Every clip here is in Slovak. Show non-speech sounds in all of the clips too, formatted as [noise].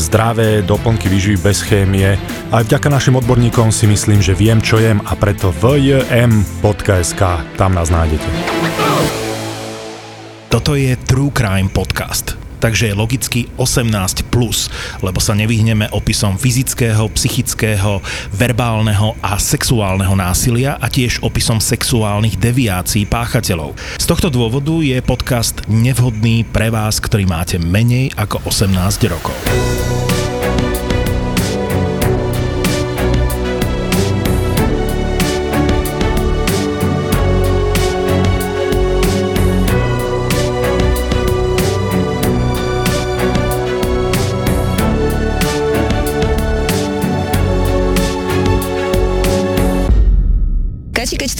zdravé doplnky výživy bez chémie. Aj vďaka našim odborníkom si myslím, že viem, čo jem a preto vjm.sk, tam nás nájdete. Toto je True Crime Podcast takže je logicky 18+, plus, lebo sa nevyhneme opisom fyzického, psychického, verbálneho a sexuálneho násilia a tiež opisom sexuálnych deviácií páchateľov. Z tohto dôvodu je podcast nevhodný pre vás, ktorý máte menej ako 18 rokov.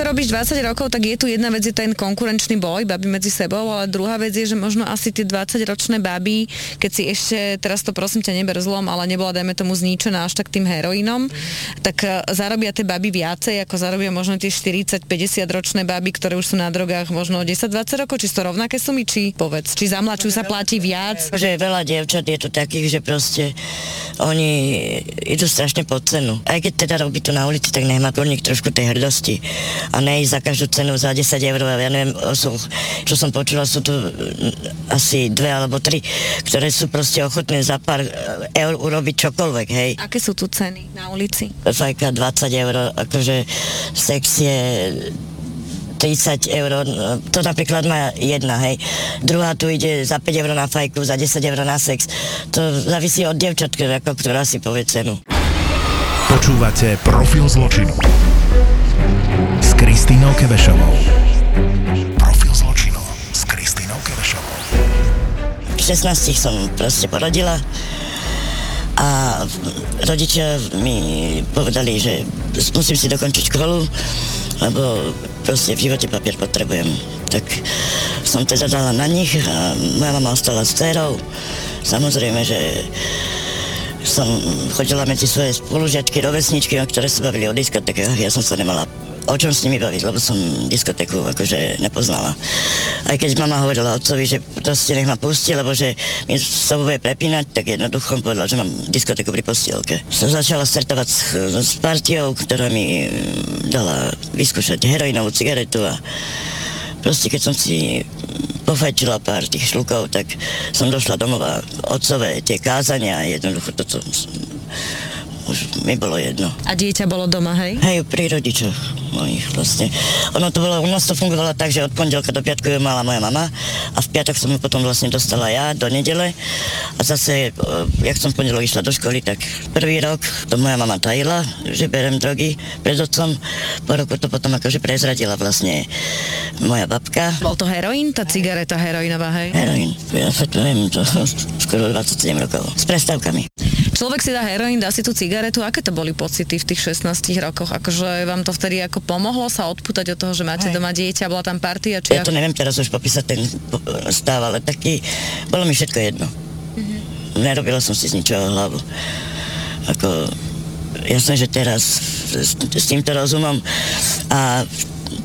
To robíš 20 rokov, tak je tu jedna vec, je ten konkurenčný boj, baby medzi sebou, ale druhá vec je, že možno asi tie 20-ročné baby, keď si ešte, teraz to prosím ťa neber zlom, ale nebola, dajme tomu, zničená až tak tým heroínom, tak e, zarobia tie baby viacej, ako zarobia možno tie 40-50 ročné baby, ktoré už sú na drogách možno 10-20 rokov, či sú to rovnaké sumy, či povedz, či za sa platí viac? Že veľa dievčat je tu takých, že proste oni idú strašne pod cenu. Aj keď teda robí tu na ulici, tak nech má kurník trošku tej hrdosti a neísť za každú cenu za 10 eur. Ja neviem, sú, čo som počula, sú tu mm, asi dve alebo tri, ktoré sú proste ochotné za pár eur urobiť čokoľvek, hej. Aké sú tu ceny na ulici? Fajka 20 eur, akože sex je 30 eur, no, to napríklad má jedna, hej. Druhá tu ide za 5 eur na fajku, za 10 eur na sex. To závisí od dievčatky, ako ktorá si povie cenu. Počúvate Profil zločinu Kristínou Kevešovou. Profil zločinu s Kristínou Kevešovou. V 16 som proste porodila a rodičia mi povedali, že musím si dokončiť školu, lebo proste v živote papier potrebujem. Tak som teda dala na nich a moja mama ostala s dcerou. Samozrejme, že som chodila medzi svoje spolužiačky, rovesničky, ktoré sa bavili o diskotekách. Ja som sa nemala o čom s nimi baviť, lebo som diskotéku akože nepoznala. Aj keď mama hovorila otcovi, že proste nech ma pustí, lebo že mi sa bude prepínať, tak jednoducho povedala, že mám diskotéku pri postielke. Som začala startovať s, s partiou, ktorá mi mm, dala vyskúšať heroinovú cigaretu a proste keď som si pofajčila pár tých šlukov, tak som došla domov a otcové tie kázania jednoducho toto už mi bolo jedno. A dieťa bolo doma, hej? Hej, pri rodičoch mojich vlastne. Ono to bolo, u nás to fungovalo tak, že od pondelka do piatku ju mala moja mama a v piatok som ju potom vlastne dostala ja do nedele a zase, jak som pondelok išla do školy, tak prvý rok to moja mama tajila, že berem drogy pred otcom. Po roku to potom akože prezradila vlastne moja babka. Bol to heroín, tá cigareta heroinová, hej? Heroín, ja sa to neviem, to [laughs] skoro 27 rokov. S prestávkami. Človek si dá heroín, dá si tú cigaretu. Aké to boli pocity v tých 16 rokoch? Akože vám to vtedy ako pomohlo sa odputať od toho, že máte Aj. doma dieťa, bola tam partia? Či ja to neviem teraz už popísať ten stav, ale taký, bolo mi všetko jedno. Mm-hmm. Nerobila som si z ničoho hlavu. Ako, jasné, že teraz s, s týmto rozumom a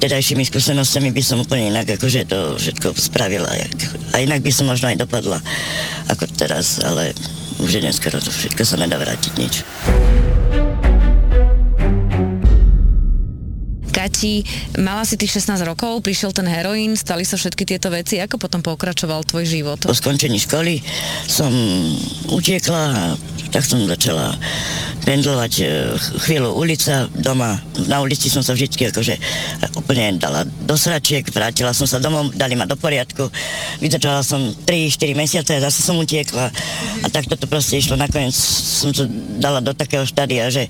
tedajšími skúsenostiami by som úplne inak akože to všetko spravila. A inak by som možno aj dopadla ako teraz, ale už je neskoro, to všetko sa nedá vrátiť nič. Kati, mala si tých 16 rokov, prišiel ten heroín, stali sa všetky tieto veci. Ako potom pokračoval tvoj život? Po skončení školy som utiekla a tak som začala pendlovať e, chvíľu ulica, doma. Na ulici som sa vždy akože úplne dala do sračiek, vrátila som sa domov, dali ma do poriadku. Vydržala som 3-4 mesiace, zase som utiekla. A takto to proste išlo. Nakoniec som to dala do takého štádia, že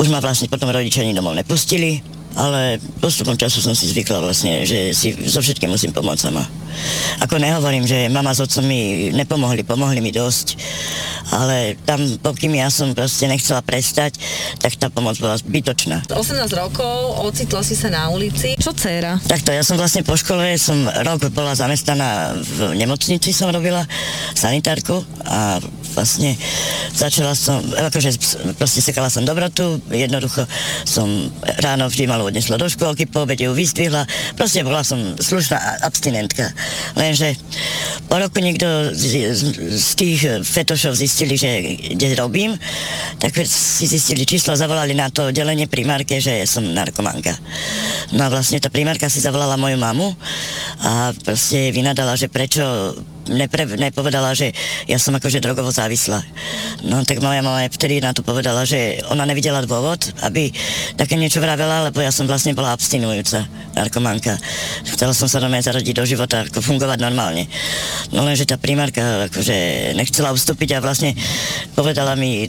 už ma vlastne potom rodičia ani domov nepustili ale postupom času som si zvykla vlastne, že si so všetkým musím pomôcť sama. Ako nehovorím, že mama s otcom mi nepomohli, pomohli mi dosť, ale tam, pokým ja som proste nechcela prestať, tak tá pomoc bola zbytočná. 18 rokov, ocitla si sa na ulici. Čo dcera? Takto, ja som vlastne po škole, som rok bola zamestnaná v nemocnici, som robila sanitárku a vlastne začala som, akože proste sekala som dobrotu, jednoducho som ráno vždy malú odnesla do škôlky, po obede ju vyzdvihla, proste bola som slušná abstinentka. Lenže po roku niekto z, z, tých fetošov zistili, že kde robím, tak si zistili číslo, zavolali na to delenie primárke, že som narkomanka. No a vlastne tá primárka si zavolala moju mamu a proste vynadala, že prečo nepre, nepovedala, že ja som akože drogovo závislá. No tak moja mama vtedy na to povedala, že ona nevidela dôvod, aby také niečo vravela, lebo ja som vlastne bola abstinujúca narkomanka. Chcela som sa do mňa zaradiť do života, ako fungovať normálne. No lenže tá primárka akože nechcela ustúpiť a vlastne povedala mi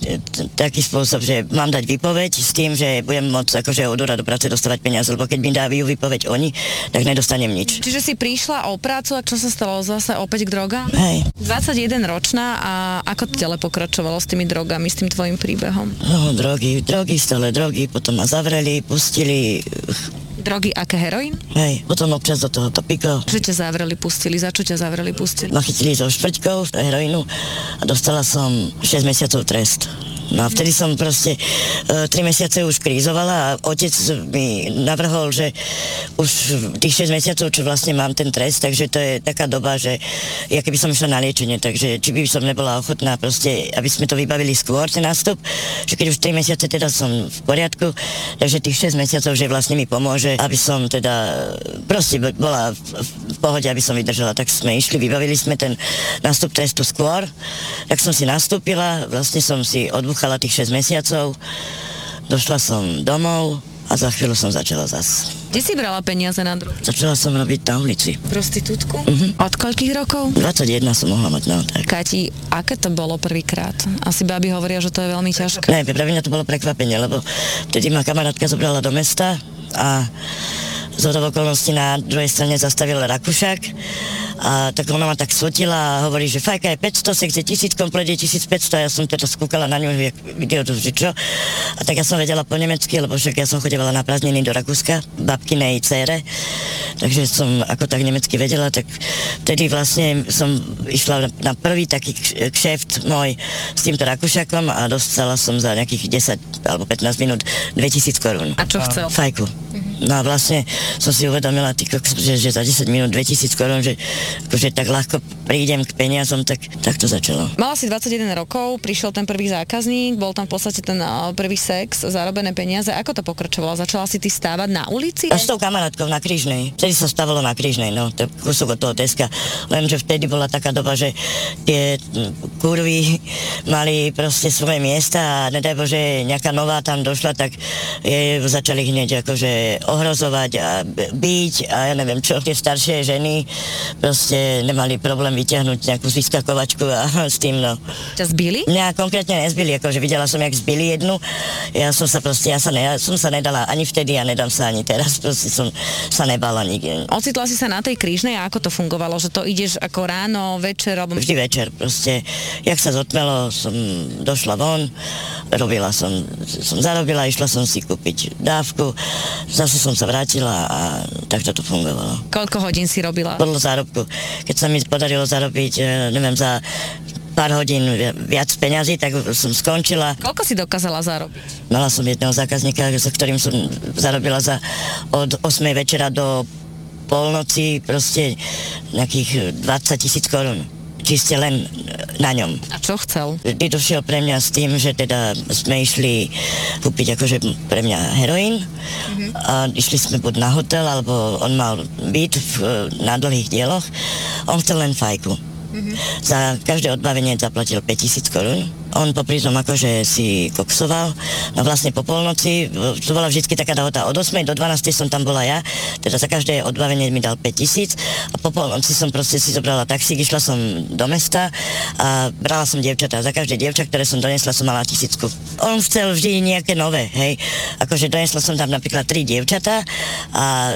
taký spôsob, že mám dať výpoveď s tým, že budem môcť akože od úradu práce dostávať peniaze, lebo keď mi dávajú výpoveď oni, tak nedostanem nič. Čiže si prišla o prácu a čo sa stalo zase opäť k drogám? Hej. 21 ročná a ako to ďalej pokračovalo s tými drogami, s tým tvojim príbehom? No, drogy, drogy, stále drogy, potom ma zavreli, pustili, Drogy, aké heroín? hej, potom občas do toho topiko. Že ťa zavreli, pustili, za čo ťa zavreli, pustili? Ma chytili so štvrťkou heroínu a dostala som 6 mesiacov trest. No a vtedy som proste e, 3 mesiace už krízovala a otec mi navrhol, že už tých 6 mesiacov, čo vlastne mám ten trest, takže to je taká doba, že ja keby som išla na liečenie, takže či by som nebola ochotná proste, aby sme to vybavili skôr, ten nástup, že keď už 3 mesiace teda som v poriadku, takže tých 6 mesiacov, že vlastne mi pomôže, aby som teda proste bola v, v pohode, aby som vydržala, tak sme išli, vybavili sme ten nástup trestu skôr, tak som si nastúpila, vlastne som si odbuchala tých 6 mesiacov, došla som domov a za chvíľu som začala zas. Kde si brala peniaze na drogy? Začala som robiť na ulici. Prostitútku? Mhm. Od koľkých rokov? 21 som mohla mať, no tak. Kati, aké to bolo prvýkrát? Asi baby hovoria, že to je veľmi ťažké. Ne, pre mňa to bolo prekvapenie, lebo vtedy ma kamarátka zobrala do mesta a z okolností na druhej strane zastavil Rakušák a tak ona ma tak sotila a hovorí, že fajka je 500, sex je 1000, komplet je 1500 a ja som teda skúkala na ňu, jak idiotu, že čo. A tak ja som vedela po nemecky, lebo však ja som chodevala na prázdniny do Rakúska, babkinej cére, takže som ako tak nemecky vedela, tak vtedy vlastne som išla na prvý taký kš- kšeft môj s týmto Rakúšakom a dostala som za nejakých 10 alebo 15 minút 2000 korún. A čo chcel? Fajku. No a vlastne som si uvedomila, ty, že, že za 10 minút 2000 korún, že akože tak ľahko prídem k peniazom, tak, tak to začalo. Mala si 21 rokov, prišiel ten prvý zákazník, bol tam v podstate ten uh, prvý sex, zarobené peniaze. Ako to pokračovalo? Začala si ty stávať na ulici? A s tou kamarátkou na Krížnej. Vtedy sa stávalo na Krížnej, no, to kúsok od toho deska. Lenže vtedy bola taká doba, že tie mm, kurvy mali proste svoje miesta a nedaj Bože, nejaká nová tam došla, tak je začali hneď akože ohrozovať a byť a ja neviem čo, tie staršie ženy proste nemali problém vyťahnuť nejakú vyskakovačku a [laughs] s tým, no. Ťa zbili? Mňa konkrétne nezbili, akože videla som, jak zbili jednu. Ja som sa proste, ja sa, ne, ja som sa nedala ani vtedy a nedám sa ani teraz, proste som sa nebala nikde. Ocitla si sa na tej krížnej a ako to fungovalo? Že to ideš ako ráno, večer, alebo... Vždy večer, proste, jak sa zotmelo, som došla von, robila som, som zarobila, išla som si kúpiť dávku, zase som sa vrátila a takto to fungovalo. Koľko hodín si robila? Podľa zárobku. Keď sa mi podarilo zarobiť, eh, neviem, za pár hodín vi- viac peňazí, tak som skončila. Koľko si dokázala zarobiť? Mala som jedného zákazníka, sa ktorým som zarobila za od 8 večera do polnoci proste nejakých 20 tisíc korún. Čiste len na ňom. A čo chcel? Vždy došiel pre mňa s tým, že teda sme išli kúpiť akože pre mňa heroín a išli sme buď na hotel, alebo on mal byt v, na dlhých dieloch. On chcel len fajku. Za každé odbavenie zaplatil 5000 korún On popri tom akože si koksoval, no vlastne po polnoci, to bola vždy taká dohoda od 8 do 12 som tam bola ja, teda za každé odbavenie mi dal 5 tisíc a po polnoci som proste si zobrala taxík, išla som do mesta a brala som dievčatá. Za každé dievča, ktoré som donesla, som mala tisícku. On chcel vždy nejaké nové, hej. Akože donesla som tam napríklad tri dievčatá a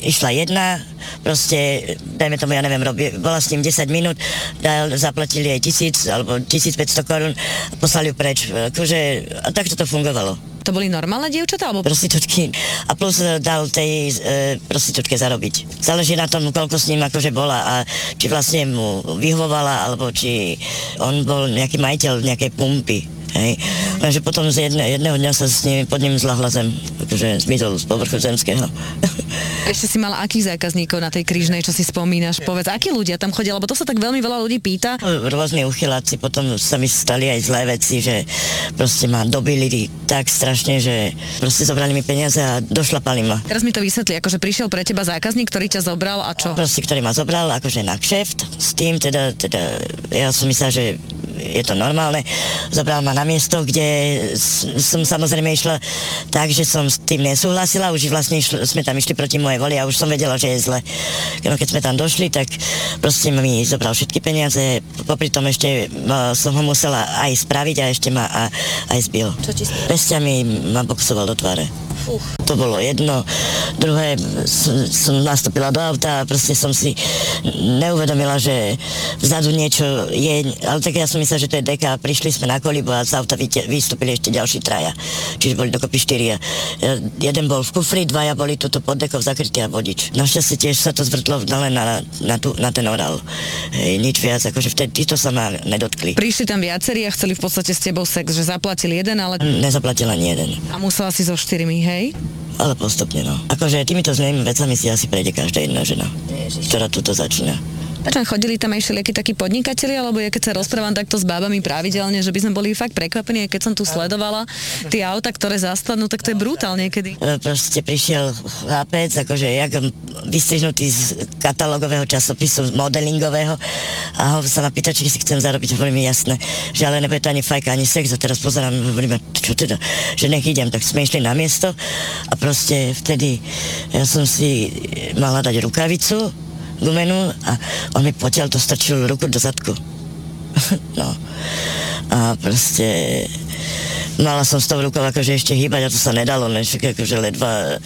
išla jedna, proste, dajme tomu, ja neviem, robí, bola s ním 10 minút, dal, zaplatili jej tisíc alebo 1500 korún poslali ju preč. Akože, a takto to fungovalo. To boli normálne dievčatá? Alebo... Prostitútky. A plus e, dal tej e, prostitútke zarobiť. Záleží na tom, koľko s ním akože bola a či vlastne mu vyhovovala, alebo či on bol nejaký majiteľ nejakej pumpy. Hej. Lenže potom z jedne, jedného dňa sa s ním, pod ním zlahla zem, akože zmizol z povrchu zemského. [laughs] Ešte si mala akých zákazníkov na tej krížnej, čo si spomínaš? Povedz, akí ľudia tam chodia, lebo to sa tak veľmi veľa ľudí pýta. Rôzne uchyláci, potom sa mi stali aj zlé veci, že proste ma dobili tak strašne, že proste zobrali mi peniaze a došlapali ma. Teraz mi to vysvetli, akože prišiel pre teba zákazník, ktorý ťa zobral a čo? Proste, ktorý ma zobral akože na kšeft, s tým teda, teda ja som myslel, že je to normálne. Zobral ma na miesto, kde som samozrejme išla tak, že som s tým nesúhlasila, už vlastne išlo, sme tam išli proti mojej voli a už som vedela, že je zle. No, keď sme tam došli, tak proste mi zobral všetky peniaze, popri tom ešte ma, som ho musela aj spraviť a ešte ma a, aj zbil. Čo ti Pestiami ma boxoval do tváre. Uh. To bolo jedno. Druhé, som, som nastúpila do auta a proste som si neuvedomila, že vzadu niečo je, ale tak ja som myslela, že to je deka a prišli sme na kolibu a z auta vystúpili ešte ďalší traja. Čiže boli dokopy štyria. Jeden bol v kufri, dvaja boli tuto pod dekou zakrytí a vodič. Našťastie tiež sa to zvrtlo len na, na, tu, na ten oral. Hej, nič viac, akože vtedy to sa ma nedotkli. Prišli tam viacerí a chceli v podstate s tebou sex, že zaplatili jeden, ale... Nezaplatil ani jeden. A musela si so štyrmi, hej? Hej? Ale postupne, no. Akože týmito zlými vecami si asi prejde každá jedna žena, Ježiš. ktorá tuto začína. Počkaj, chodili tam aj všelijakí takí podnikatelia, alebo ja keď sa rozprávam takto s bábami pravidelne, že by sme boli fakt prekvapení, keď som tu sledovala tie auta, ktoré zastanú, tak to je brutál niekedy. E, proste prišiel chlapec, akože jak vystrihnutý z katalógového časopisu modelingového a ho sa ma pýta, či si chcem zarobiť, hovorím jasné, že ale nebude to ani fajka, ani sex. A teraz pozerám, hovorím, čo teda, že nech idem, tak sme išli na miesto a proste vtedy ja som si mala dať rukavicu, gumenú a on mi potiaľ to strčil ruku do zadku. [laughs] no. A proste mala som s tou rukou akože ešte hýbať a to sa nedalo, než akože ledva,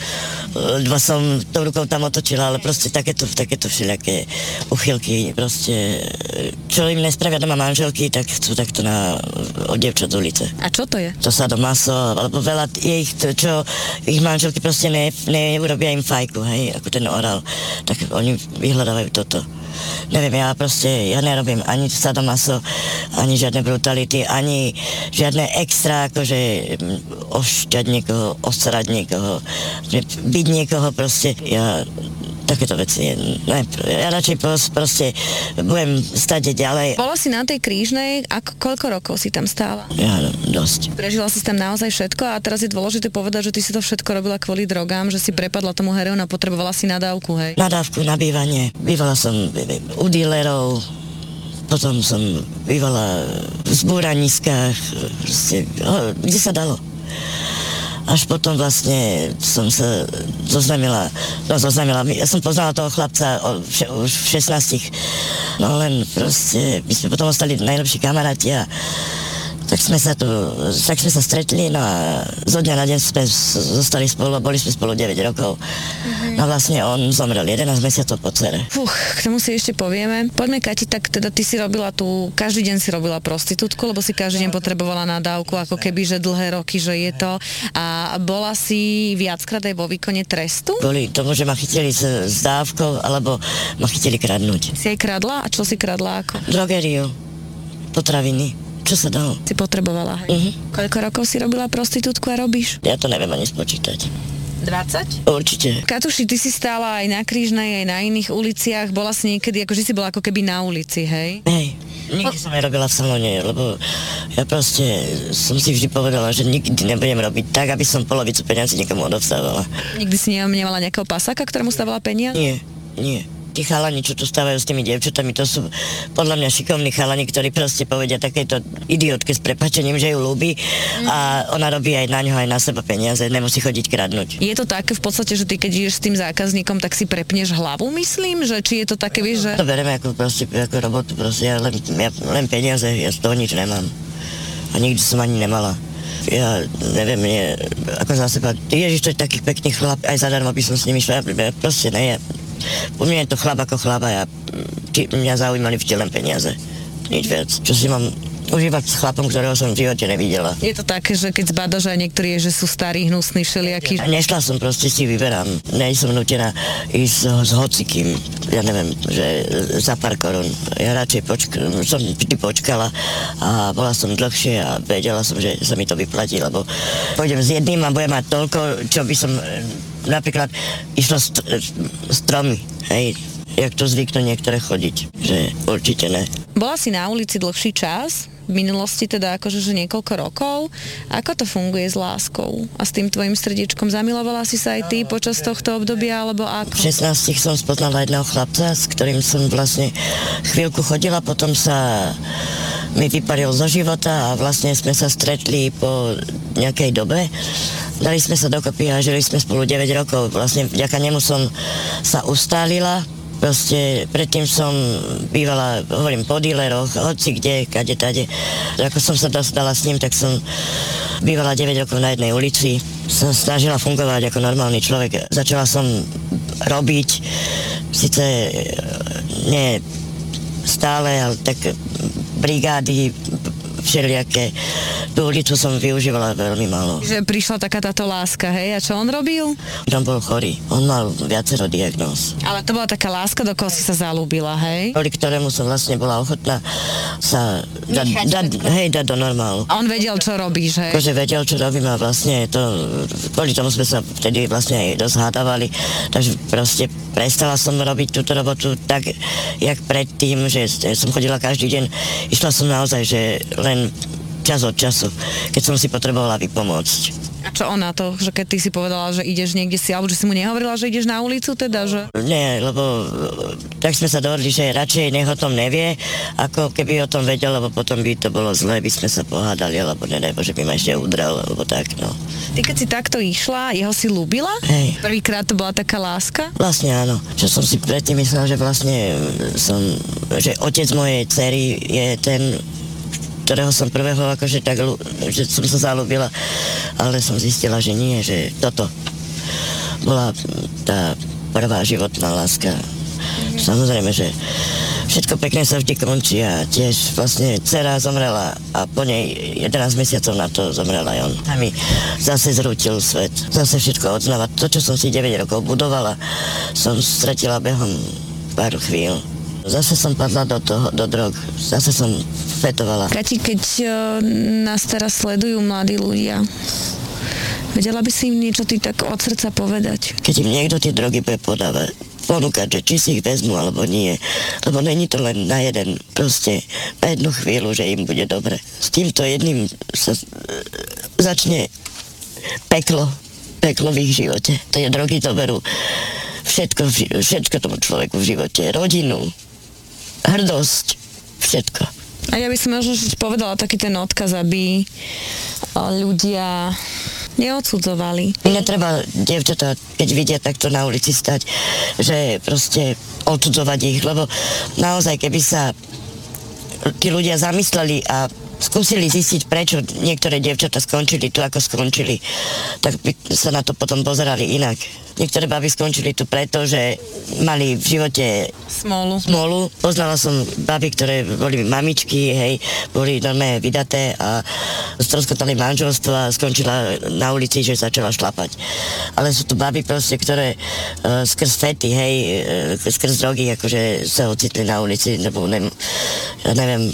ledva som tou rukou tam otočila, ale proste takéto, takéto všelijaké uchylky, proste, čo im nespravia doma manželky, tak chcú takto na, od dievčat z ulice. A čo to je? To sa do maso, alebo veľa je ich, čo ich manželky proste ne, neurobia im fajku, hej, ako ten oral, tak oni vyhľadávajú toto neviem, ja proste, ja nerobím ani sadomaso, ani žiadne brutality, ani žiadne extra, akože ošťať niekoho, osrať niekoho, byť niekoho proste, ja takéto veci. Ne, ja radšej proste budem stať ďalej. Bola si na tej krížnej, ako, koľko rokov si tam stála? Ja, dosť. Prežila si tam naozaj všetko a teraz je dôležité povedať, že ty si to všetko robila kvôli drogám, že si prepadla tomu heroinu a potrebovala si nadávku, hej? Nadávku, nabývanie. Bývala som u dílerov, potom som bývala v zbúraniskách, proste, kde sa dalo až potom vlastne som sa zoznámila, no zoznámila, ja som poznala toho chlapca už v 16, no len proste, my sme potom ostali najlepší kamaráti a tak sme sa tu, tak sme sa stretli, no a zo dňa na deň sme zostali spolu, boli sme spolu 9 rokov. Mm-hmm. No vlastne on zomrel 11 mesiacov po cere. Fuch, k tomu si ešte povieme. Poďme, Kati, tak teda ty si robila tu, každý deň si robila prostitútku, lebo si každý deň potrebovala nadávku, ako keby, že dlhé roky, že je to. A bola si viackrát aj vo výkone trestu? Boli tomu, že ma chytili s, s dávkou, alebo ma chytili kradnúť. Si aj kradla? A čo si kradla ako? Drogeriu, potraviny čo sa dalo. Si potrebovala, hej? Uh-huh. Koľko rokov si robila prostitútku a robíš? Ja to neviem ani spočítať. 20? Určite. Katuši, ty si stála aj na Krížnej, aj na iných uliciach. Bola si niekedy, akože si bola ako keby na ulici, hej? Hej. Nikdy som nerobila v salóne, lebo ja proste som si vždy povedala, že nikdy nebudem robiť tak, aby som polovicu peniazy niekomu odovstávala. Nikdy si nemala nejakého pasáka, ktorému stávala peniaze? Nie, nie. Tí chalani, čo tu stávajú s tými dievčatami, to sú podľa mňa šikovní chalani, ktorí proste povedia takéto idiotke s prepačením, že ju ľúbi a ona robí aj na ňo, aj na seba peniaze, nemusí chodiť kradnúť. Je to také v podstate, že ty keď ideš s tým zákazníkom, tak si prepneš hlavu, myslím, že či je to také, vieš, že... To bereme ako, proste, ako robotu, proste ja len, ja len peniaze, ja z toho nič nemám. A nikdy som ani nemala. Ja neviem, nie, ako za seba, Ježiš, to je taký pekný chlap, aj zadarmo by som s nimi šla, proste ne, ja, u mňa je to chlap ako chlap a ja, či, mňa zaujímali vždy len peniaze, nič viac. Čo si mám užívať s chlapom, ktorého som v živote nevidela. Je to také, že keď zbadaš aj niektorí, že sú starí, hnusní, všelijakí. A nešla som, proste si vyberám. Nie som nutená ísť s hocikým, ja neviem, že za pár korún. Ja radšej počk- som vždy počkala a bola som dlhšie a vedela som, že sa mi to vyplatí, lebo pôjdem s jedným a budem mať toľko, čo by som napríklad išla st- stromy, hej, jak to zvyknú niektoré chodiť, že určite ne. Bola si na ulici dlhší čas, v minulosti teda akože že niekoľko rokov. Ako to funguje s láskou a s tým tvojim srdiečkom? Zamilovala si sa aj ty počas tohto obdobia, alebo ako? V 16 som spoznala jedného chlapca, s ktorým som vlastne chvíľku chodila, potom sa mi vyparil zo života a vlastne sme sa stretli po nejakej dobe. Dali sme sa dokopy a žili sme spolu 9 rokov. Vlastne vďaka nemu som sa ustálila, Proste predtým som bývala, hovorím, po díleroch, hoci kde, kade, tade. Ako som sa dostala s ním, tak som bývala 9 rokov na jednej ulici. Som snažila fungovať ako normálny človek. Začala som robiť, síce nie stále, ale tak brigády všelijaké. Tú ulicu som využívala veľmi málo. Že prišla taká táto láska, hej? A čo on robil? On bol chorý. On mal viacero diagnóz. Ale to bola taká láska, do koho si sa zalúbila, hej? Kvôli ktorému som vlastne bola ochotná sa da, da, hej, dať do normálu. A on vedel, čo robíš, hej? Akože vedel, čo robím a vlastne to, kvôli tomu sme sa vtedy vlastne aj dosť hádavali, takže proste prestala som robiť túto robotu tak, jak predtým, že som chodila každý deň. Išla som naozaj, že len čas od času, keď som si potrebovala vypomôcť. A čo ona to, že keď ty si povedala, že ideš niekde si, alebo že si mu nehovorila, že ideš na ulicu teda, že... Nie, lebo e, tak sme sa dohodli, že radšej nech o tom nevie, ako keby o tom vedel, lebo potom by to bolo zlé, by sme sa pohádali, alebo nedaj Bože by ma ešte udrel, alebo tak, no. Ty keď si takto išla, jeho si ľúbila? Hej. Prvýkrát to bola taká láska? Vlastne áno. Čo som si predtým myslela, že vlastne som, že otec mojej cery je ten, ktorého som prvého akože tak, že som sa zalúbila, ale som zistila, že nie, že toto bola tá prvá životná láska. Samozrejme, že všetko pekné sa vždy končí a tiež vlastne dcera zomrela a po nej 11 mesiacov na to zomrela aj on. A mi zase zrútil svet, zase všetko odznávať. To, čo som si 9 rokov budovala, som stratila behom pár chvíľ. Zase som padla do toho, do drog. Zase som fetovala. Kati, keď uh, nás teraz sledujú mladí ľudia, vedela by si im niečo ty tak od srdca povedať? Keď im niekto tie drogy bude podávať, ponúkať, že či si ich vezmu alebo nie. Lebo není to len na jeden, proste na jednu chvíľu, že im bude dobre. S týmto jedným sa e, začne peklo, peklo v ich živote. Tie drogy to berú všetko, všetko tomu človeku v živote. Rodinu, hrdosť, všetko. A ja by som možno povedala taký ten odkaz, aby ľudia neodsudzovali. Netreba dievčatá, keď vidia takto na ulici stať, že proste odsudzovať ich, lebo naozaj, keby sa tí ľudia zamysleli a skúsili zistiť, prečo niektoré dievčatá skončili tu, ako skončili, tak by sa na to potom pozerali inak. Niektoré baby skončili tu preto, že mali v živote Smolu. smolu. Poznala som baby, ktoré boli mamičky, hej, boli normálne vydaté a stroskotali manželstvo a skončila na ulici, že začala šlapať. Ale sú tu baby proste, ktoré uh, skrz fety, hej, uh, skrz drogy, akože sa ocitli na ulici, nebo neviem, ja neviem,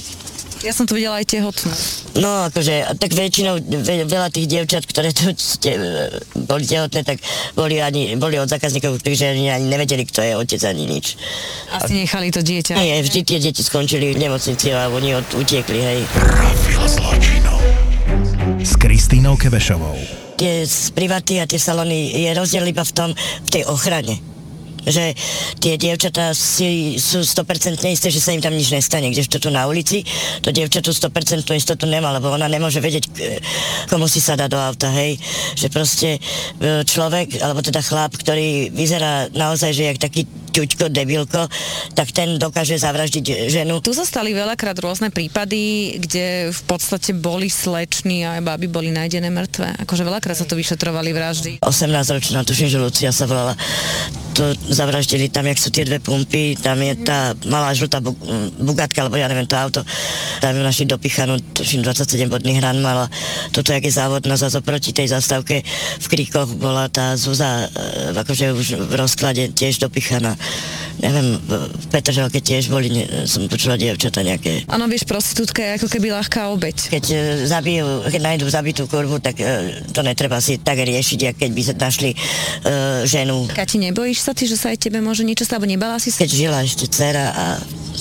Ja som tu videla aj tehotnú. No, akože, a tak väčšinou ve, veľa tých dievčat, ktoré tu ste, boli tehotné, tak boli, ani, boli od zákazníkov, takže ani, ani nevedeli, kto je otec, ani nič. Asi nechali to dieťa. Nie, vždy tie deti skončili v nemocnici a oni od, utiekli, hej. S Kristínou Kevešovou. Tie z privaty a tie salóny je rozdiel iba v tom, v tej ochrane. Že tie dievčatá si, sú 100% isté, že sa im tam nič nestane, kdežto tu na ulici, to dievča tu 100% istotu nemá, lebo ona nemôže vedieť, k- komu si sadá do auta, hej, že proste e, človek, alebo teda chlap, ktorý vyzerá naozaj, že jak taký ťuťko, debilko, tak ten dokáže zavraždiť ženu. Tu sa stali veľakrát rôzne prípady, kde v podstate boli slečny a aj baby boli nájdené mŕtve. Akože veľakrát sa to vyšetrovali vraždy. 18-ročná, tuším, že Lucia sa volala. To zavraždili tam, jak sú tie dve pumpy, tam je tá malá žltá bu- bugatka, alebo ja neviem, to auto. Tam ju našli dopichanú, tuším, 27 bodných hran mala. Toto, jak je závodná, zase oproti tej zastávke v Kríkoch bola tá Zuza, e, akože už v rozklade tiež dopichaná. Neviem, v Petržalke tiež boli, ne, som počula dievčata nejaké Áno, vieš, prostitútka je ako keby ľahká obeď. keď e, zabijú, keď nájdú zabitú kurvu, tak e, to netreba si tak riešiť, ako keď by sa našli e, ženu. Kati, nebojíš sa ty, že sa aj tebe môže niečo stať, nebala si sa? Keď žila ešte dcera a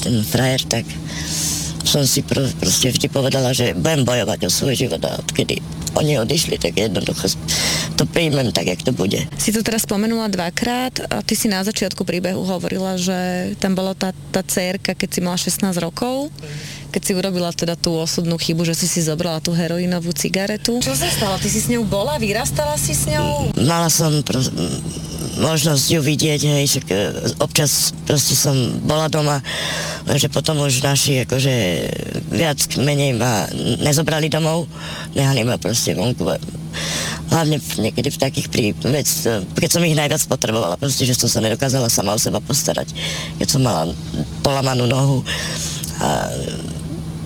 ten frajer, tak som si pr- proste vždy povedala, že budem bojovať o svoj život a odkedy oni odišli, tak jednoducho to príjmem tak, jak to bude. Si to teraz spomenula dvakrát a ty si na začiatku príbehu hovorila, že tam bola tá, tá cerka, keď si mala 16 rokov, keď si urobila teda tú osudnú chybu, že si si zobrala tú heroinovú cigaretu. Čo sa stalo? Ty si s ňou bola? Vyrastala si s ňou? Mala som pr- možnosť ju vidieť, hej, však e, občas proste som bola doma, lenže potom už naši akože viac menej ma nezobrali domov, nehali ma proste vonku. Hlavne niekedy v takých prí, vec, e, keď som ich najviac potrebovala, proste, že som sa nedokázala sama o seba postarať. Keď som mala polamanú nohu a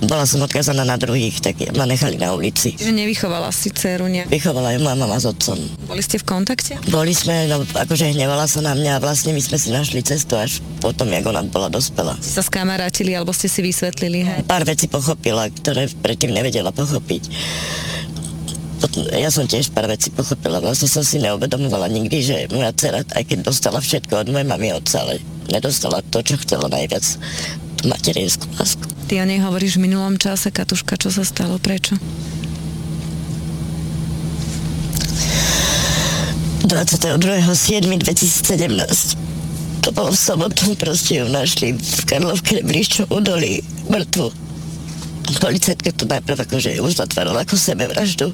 bola som odkazaná na druhých, tak ma nechali na ulici. Že nevychovala si dceru nejak. Vychovala ju moja mama s otcom. Boli ste v kontakte? Boli sme, no akože hnevala sa na mňa a vlastne my sme si našli cestu až potom, jak ona bola dospelá. Ste sa skamarátili, alebo ste si vysvetlili, hej? Pár vecí pochopila, ktoré predtým nevedela pochopiť. Ja som tiež pár vecí pochopila, vlastne som si neuvedomovala nikdy, že moja dcera, aj keď dostala všetko od mojej mamy otca, ale nedostala to, čo chcela najviac, tú materinskú lásku. Ty o nej hovoríš v minulom čase, Katuška, čo sa stalo, prečo? 22.7.2017. To bolo v sobotu, proste ju našli v Karlovke Rebríščom údolí, mŕtvu. Policajtka to najprv akože už zatvárala ako sebevraždu,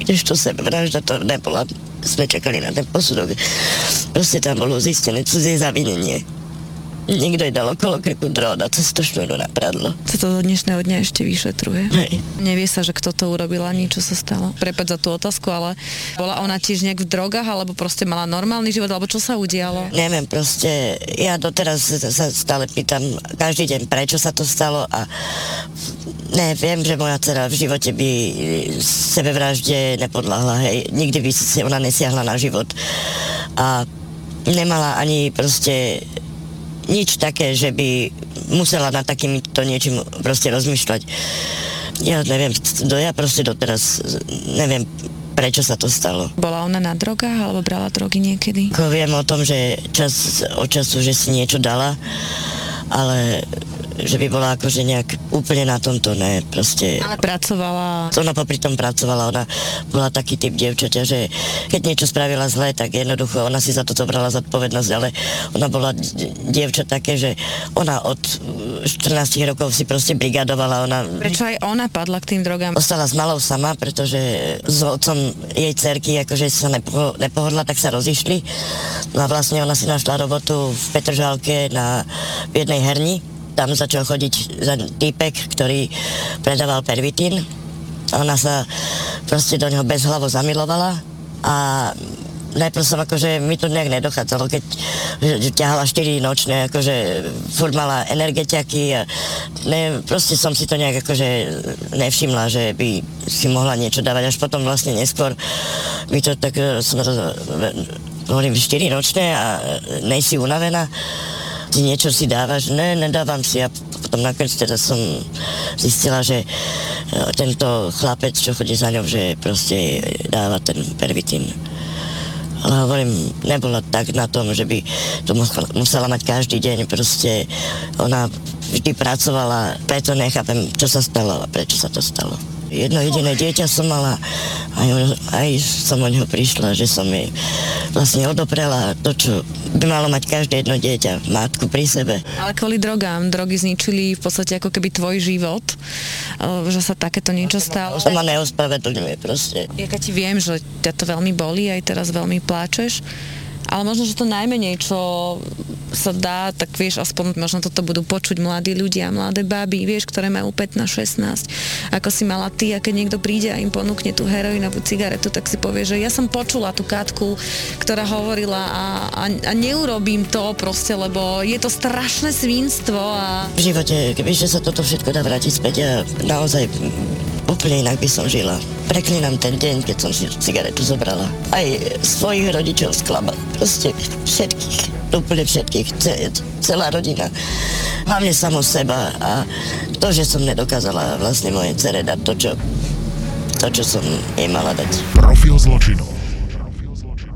kdežto sebevražda to nebola. Sme čakali na ten posudok. Proste tam bolo zistené cudzie zavinenie. Niekto jej dal okolo krku drón a cez to šnúru na pradlo. Sa to do dnešného dňa ešte vyšetruje. Hej. Nevie sa, že kto to urobil ani čo sa stalo. Prepaď za tú otázku, ale bola ona tiež nejak v drogách, alebo proste mala normálny život, alebo čo sa udialo? Neviem, proste, ja doteraz sa stále pýtam každý deň, prečo sa to stalo a ne, viem, že moja dcera v živote by sebevražde nepodľahla, hej, nikdy by si ona nesiahla na život a nemala ani proste nič také, že by musela nad takýmto niečím proste rozmýšľať. Ja neviem, do, ja proste doteraz neviem, prečo sa to stalo. Bola ona na drogách, alebo brala drogy niekedy? Ako viem o tom, že čas od času, že si niečo dala, ale že by bola akože nejak úplne na tomto, ne, proste... Ale pracovala... Ona popri tom pracovala, ona bola taký typ dievčaťa, že keď niečo spravila zle, tak jednoducho ona si za to zobrala zodpovednosť, ale ona bola dievča také, že ona od mm, 14 rokov si proste brigadovala, ona Prečo aj ona padla k tým drogám? Ostala s malou sama, pretože s otcom jej cerky akože sa nepo, nepohodla, tak sa rozišli. No a vlastne ona si našla robotu v Petržálke na v jednej herni. Tam začal chodiť za týpek, ktorý predával pervitín. Ona sa proste do neho bezhlavo zamilovala a najprv som akože, mi to nejak nedochádzalo, keď ťahala 4 nočné, akože furt mala energetiaky a ne, proste som si to nejak akože nevšimla, že by si mohla niečo dávať, až potom vlastne neskôr mi to tak, e, som to, e, hovorím, 4 nočné a e, nejsi unavená, ty niečo si dávaš, ne, nedávam si a potom nakoniec teda som zistila, že tento chlapec, čo chodí za ňou, že proste dáva ten pervitín. Ale hovorím, nebola tak na tom, že by to musela mať každý deň. Proste ona vždy pracovala, preto nechápem, čo sa stalo a prečo sa to stalo. Jedno jediné dieťa som mala, aj, aj som o neho prišla, že som jej vlastne odoprela to, čo by malo mať každé jedno dieťa, matku pri sebe. Ale kvôli drogám. Drogy zničili v podstate ako keby tvoj život, že sa takéto niečo stalo. To ma neospravedlňuje proste. Ja ti viem, že ťa to veľmi bolí, aj teraz veľmi pláčeš, ale možno, že to najmenej, čo sa dá, tak vieš, aspoň možno toto budú počuť mladí ľudia, mladé baby, vieš, ktoré majú 15-16, ako si mala ty a keď niekto príde a im ponúkne tú heroinovú cigaretu, tak si povie, že ja som počula tú Katku, ktorá hovorila a, a, a neurobím to proste, lebo je to strašné svinstvo a V živote, kebyže sa toto všetko dá vrátiť späť, ja naozaj úplne inak by som žila. Preklinám ten deň, keď som si cigaretu zobrala. Aj svojich rodičov sklamať. Proste všetkých. Úplne všetkých. Ce- celá rodina. Hlavne samo seba. A to, že som nedokázala vlastne mojej cere dať to, čo, to, čo som jej mala dať. Profil zločinu.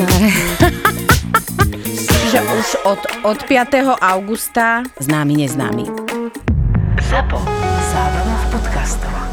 No, že už od, od 5. augusta Známy neznámy. ZAPO. Zábrná v podcastovách.